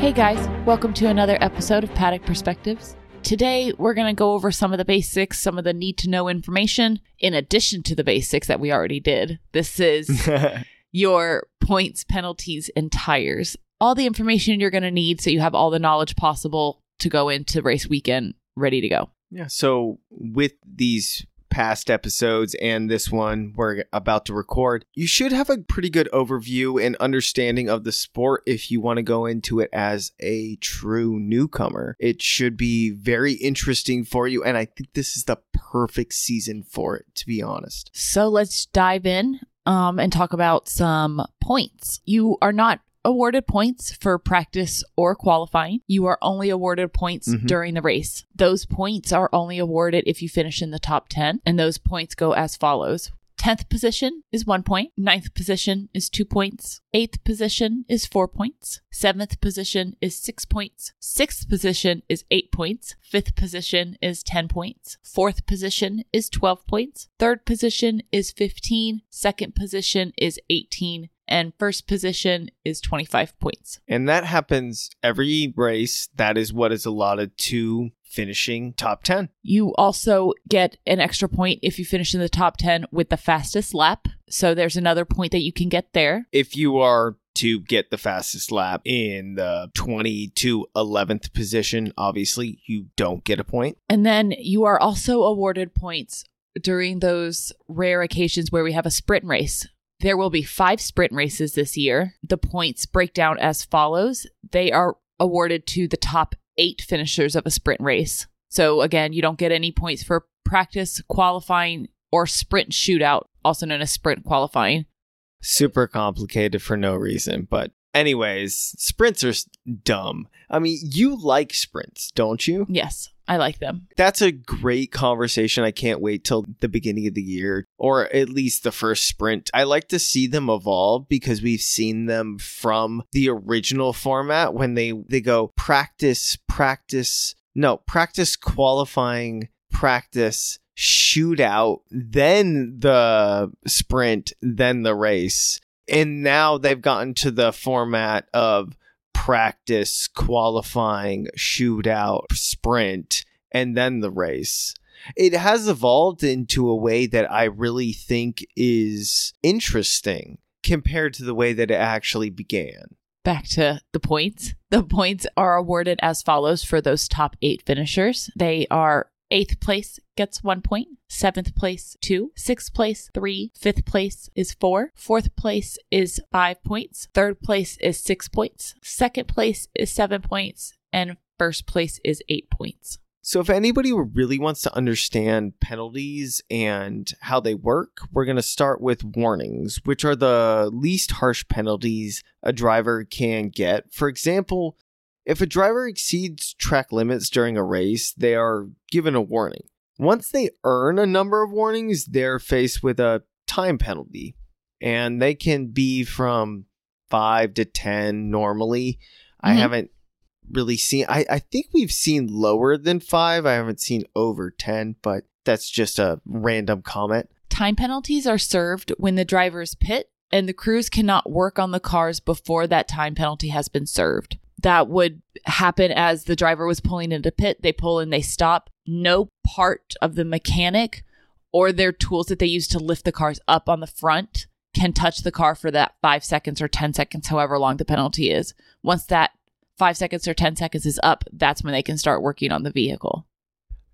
Hey guys, welcome to another episode of Paddock Perspectives. Today, we're going to go over some of the basics, some of the need to know information, in addition to the basics that we already did. This is your points, penalties, and tires. All the information you're going to need so you have all the knowledge possible to go into race weekend ready to go. Yeah. So with these past episodes and this one we're about to record, you should have a pretty good overview and understanding of the sport if you want to go into it as a true newcomer. It should be very interesting for you. And I think this is the perfect season for it, to be honest. So let's dive in um, and talk about some points. You are not awarded points for practice or qualifying. You are only awarded points Mhm. during the race. Those points are only awarded if you finish in the top 10, and those points go as follows. 10th position is one point. Ninth position is two points. Eighth position is four points. Seventh position is six points. Sixth position is eight points. Fifth position is 10 points. Fourth position is 12 points. Third position is 15. Second position is 18. And first position is 25 points. And that happens every race. That is what is allotted to finishing top 10. You also get an extra point if you finish in the top 10 with the fastest lap. So there's another point that you can get there. If you are to get the fastest lap in the 20 to 11th position, obviously you don't get a point. And then you are also awarded points during those rare occasions where we have a sprint race. There will be five sprint races this year. The points break down as follows they are awarded to the top eight finishers of a sprint race. So, again, you don't get any points for practice, qualifying, or sprint shootout, also known as sprint qualifying. super complicated for no reason. But, anyways, sprints are dumb. I mean, you like sprints, don't you? Yes, I like them. That's a great conversation. I can't wait till the beginning of the year or at least the first sprint. I like to see them evolve because we've seen them from the original format when they they go practice, practice, no, practice qualifying, practice shootout, then the sprint, then the race. And now they've gotten to the format of practice, qualifying, shootout, sprint, and then the race. It has evolved into a way that I really think is interesting compared to the way that it actually began. back to the points. The points are awarded as follows for those top eight finishers. They are eighth place gets one point. Seventh place two. Sixth place three. Fifth place is four. Fourth place is five points, third place is six points, second place is seven points, and first place is eight points. So, if anybody really wants to understand penalties and how they work, we're going to start with warnings, which are the least harsh penalties a driver can get. For example, if a driver exceeds track limits during a race, they are given a warning. Once they earn a number of warnings, they're faced with a time penalty, and they can be from 5 to 10 normally. I Mhm. haven't really seen I, I think we've seen lower than five. I haven't seen over ten, but that's just a random comment. Time penalties are served when the drivers pit and the crews cannot work on the cars before that time penalty has been served. That would happen as the driver was pulling into pit. They pull and they stop. No part of the mechanic or their tools that they use to lift the cars up on the front can touch the car for that five seconds or 10 seconds, however long the penalty is. Once that five seconds or 10 seconds is up, that's when they can start working on the vehicle.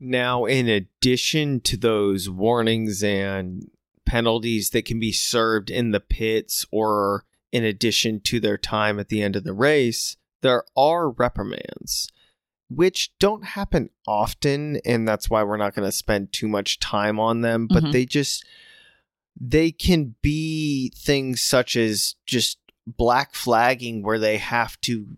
Now, in addition to those warnings and penalties that can be served in the pits or in addition to their time at the end of the race, there are reprimands, which don't happen often, and that's why we're not going to spend too much time on them, but Mhm. they just they can be things such as just black flagging where they have to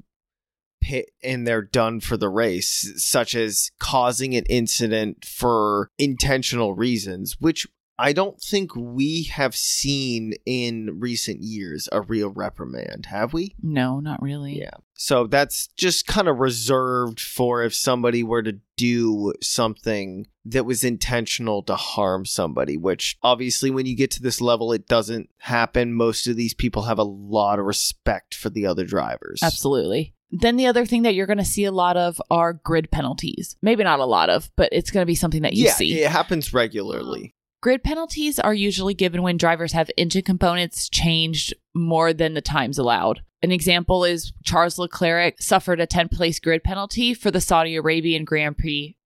pit and they're done for the race, such as causing an incident for intentional reasons, which I don't think we have seen in recent years a real reprimand, have we? No, not really. Yeah. So that's just kind of reserved for if somebody were to do something that was intentional to harm somebody, which obviously when you get to this level, it doesn't happen. Most of these people have a lot of respect for the other drivers. Absolutely. Then the other thing that you're going to see a lot of are grid penalties. Maybe not a lot of, but it's going to be something that you yeah, see. it happens regularly. Grid penalties are usually given when drivers have engine components changed more than the times allowed. An example is Charles Leclerc suffered a 10 place grid penalty for the Saudi Arabian Grand Prix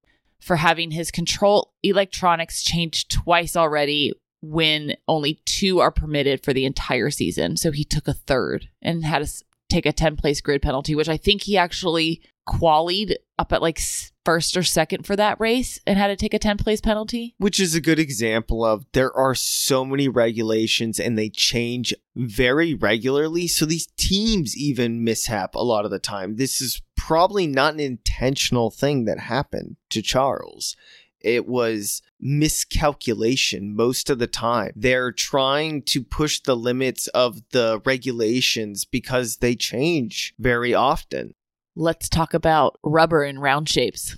for having his control electronics changed twice already when only two are permitted for the entire season. So he took a third and had s- take a 10 place grid penalty, which I think he actually qualied up at like first or second for that race and had to take a 10 place penalty. Which is a good example of there are so many regulations and they change very regularly. So these teams even mishap a lot of the time. This is probably not an intentional thing that happened to Charles. It was miscalculation most of the time. They're trying to push the limits of the regulations because they change very often. Let's talk about rubber and round shapes.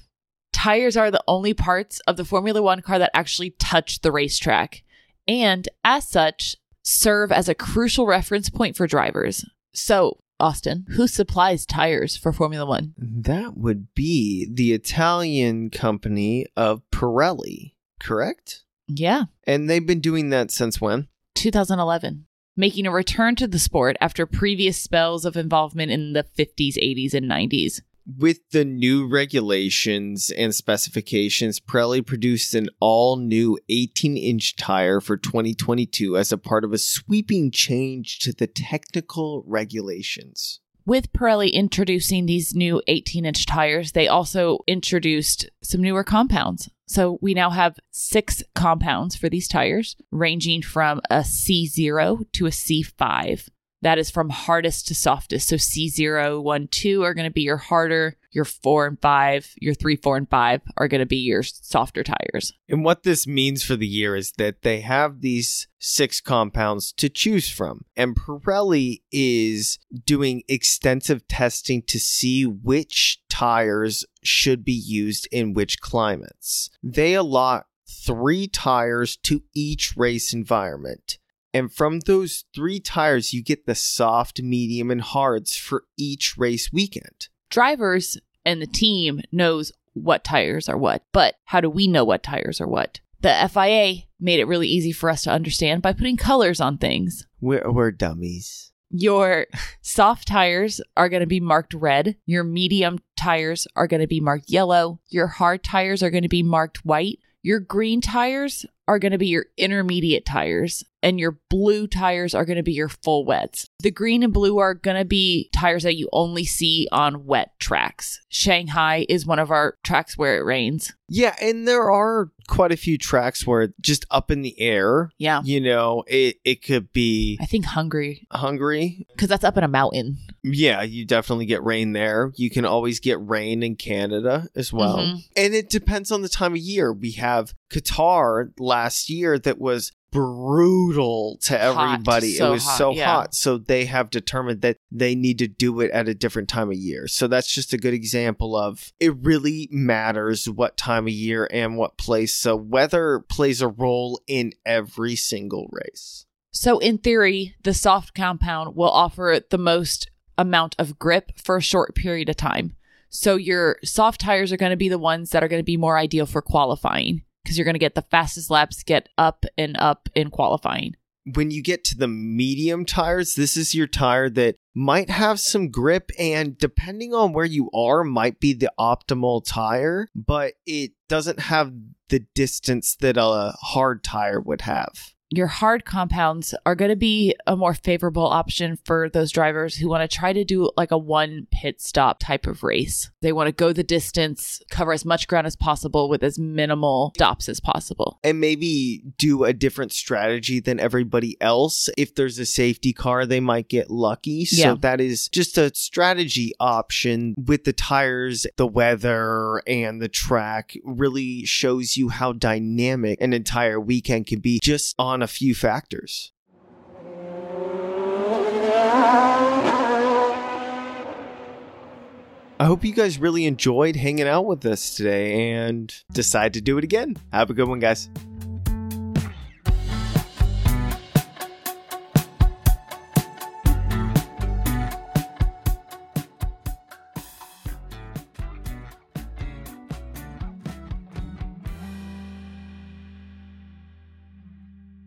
Tires are the only parts of the Formula One car that actually touch the racetrack, and as such, serve as a crucial reference point for drivers. So, Austin, who supplies tires for Formula One? That would be the Italian company of Pirelli, correct? Yeah, And they've been doing that since when? 2011. Making a return to the sport after previous spells of involvement in the 50s, 80s, and 90s. With the new regulations and specifications, Pirelli produced an all new 18 inch tire for 2022 as a part of a sweeping change to the technical regulations. with Pirelli introducing these new 18 inch tires, they also introduced some newer compounds. So we now have six compounds for these tires, ranging from a C0 to a C5. That is from hardest to softest. So C0, 1, 2 are going to be your harder. Your 4 and 5, your 3, 4, and 5 are going to be your softer tires. And what this means for the year is that they have these six compounds to choose from. And Pirelli is doing extensive testing to see which tires should be used in which climates. They allot three tires to each race environment. And from those three tires, you get the soft, medium, and hards for each race weekend. Drivers and the team knows what tires are what, but how do we know what tires are what? The FIA made it really easy for us to understand by putting colors on things. We're, we're dummies. Your soft tires are going to be marked red. Your medium tires are going to be marked yellow. Your hard tires are going to be marked white. Your green tires are going to be your intermediate tires, and your blue tires are going to be your full wets. The green and blue are going to be tires that you only see on wet tracks. Shanghai is one of our tracks where it rains. Yeah, and there are quite a few tracks where just up in the air. Yeah. You know, it it could be I think Hungary, Hungary. because that's up in a mountain. Yeah, you definitely get rain there. You can always get rain in Canada as well. Mhm. And it depends on the time of year. We have Qatar last year that was brutal to Hot, everybody. so it was hot, so yeah. hot. So they have determined that they need to do it at a different time of year. So that's just a good example of it really matters what time of year and what place. So weather plays a role in every single race. So, in theory, the soft compound will offer the most amount of grip for a short period of time. So, your soft tires are going to be the ones that are going to be more ideal for qualifying because you're going to get the fastest laps get up and up in qualifying. when you get to the medium tires, this is your tire that might have some grip and depending on where you are might be the optimal tire, but it doesn't have the distance that a hard tire would have. Your hard compounds are going to be a more favorable option for those drivers who want to try to do like a one pit stop type of race. They want to go the distance, cover as much ground as possible with as minimal stops as possible. And maybe do a different strategy than everybody else. If there's a safety car, they might get lucky. So Yeah. that is just a strategy option with the tires, the weather, and the track really shows you how dynamic an entire weekend can be just a few factors. I hope you guys really enjoyed hanging out with us today and decide to do it again. Have a good one, guys.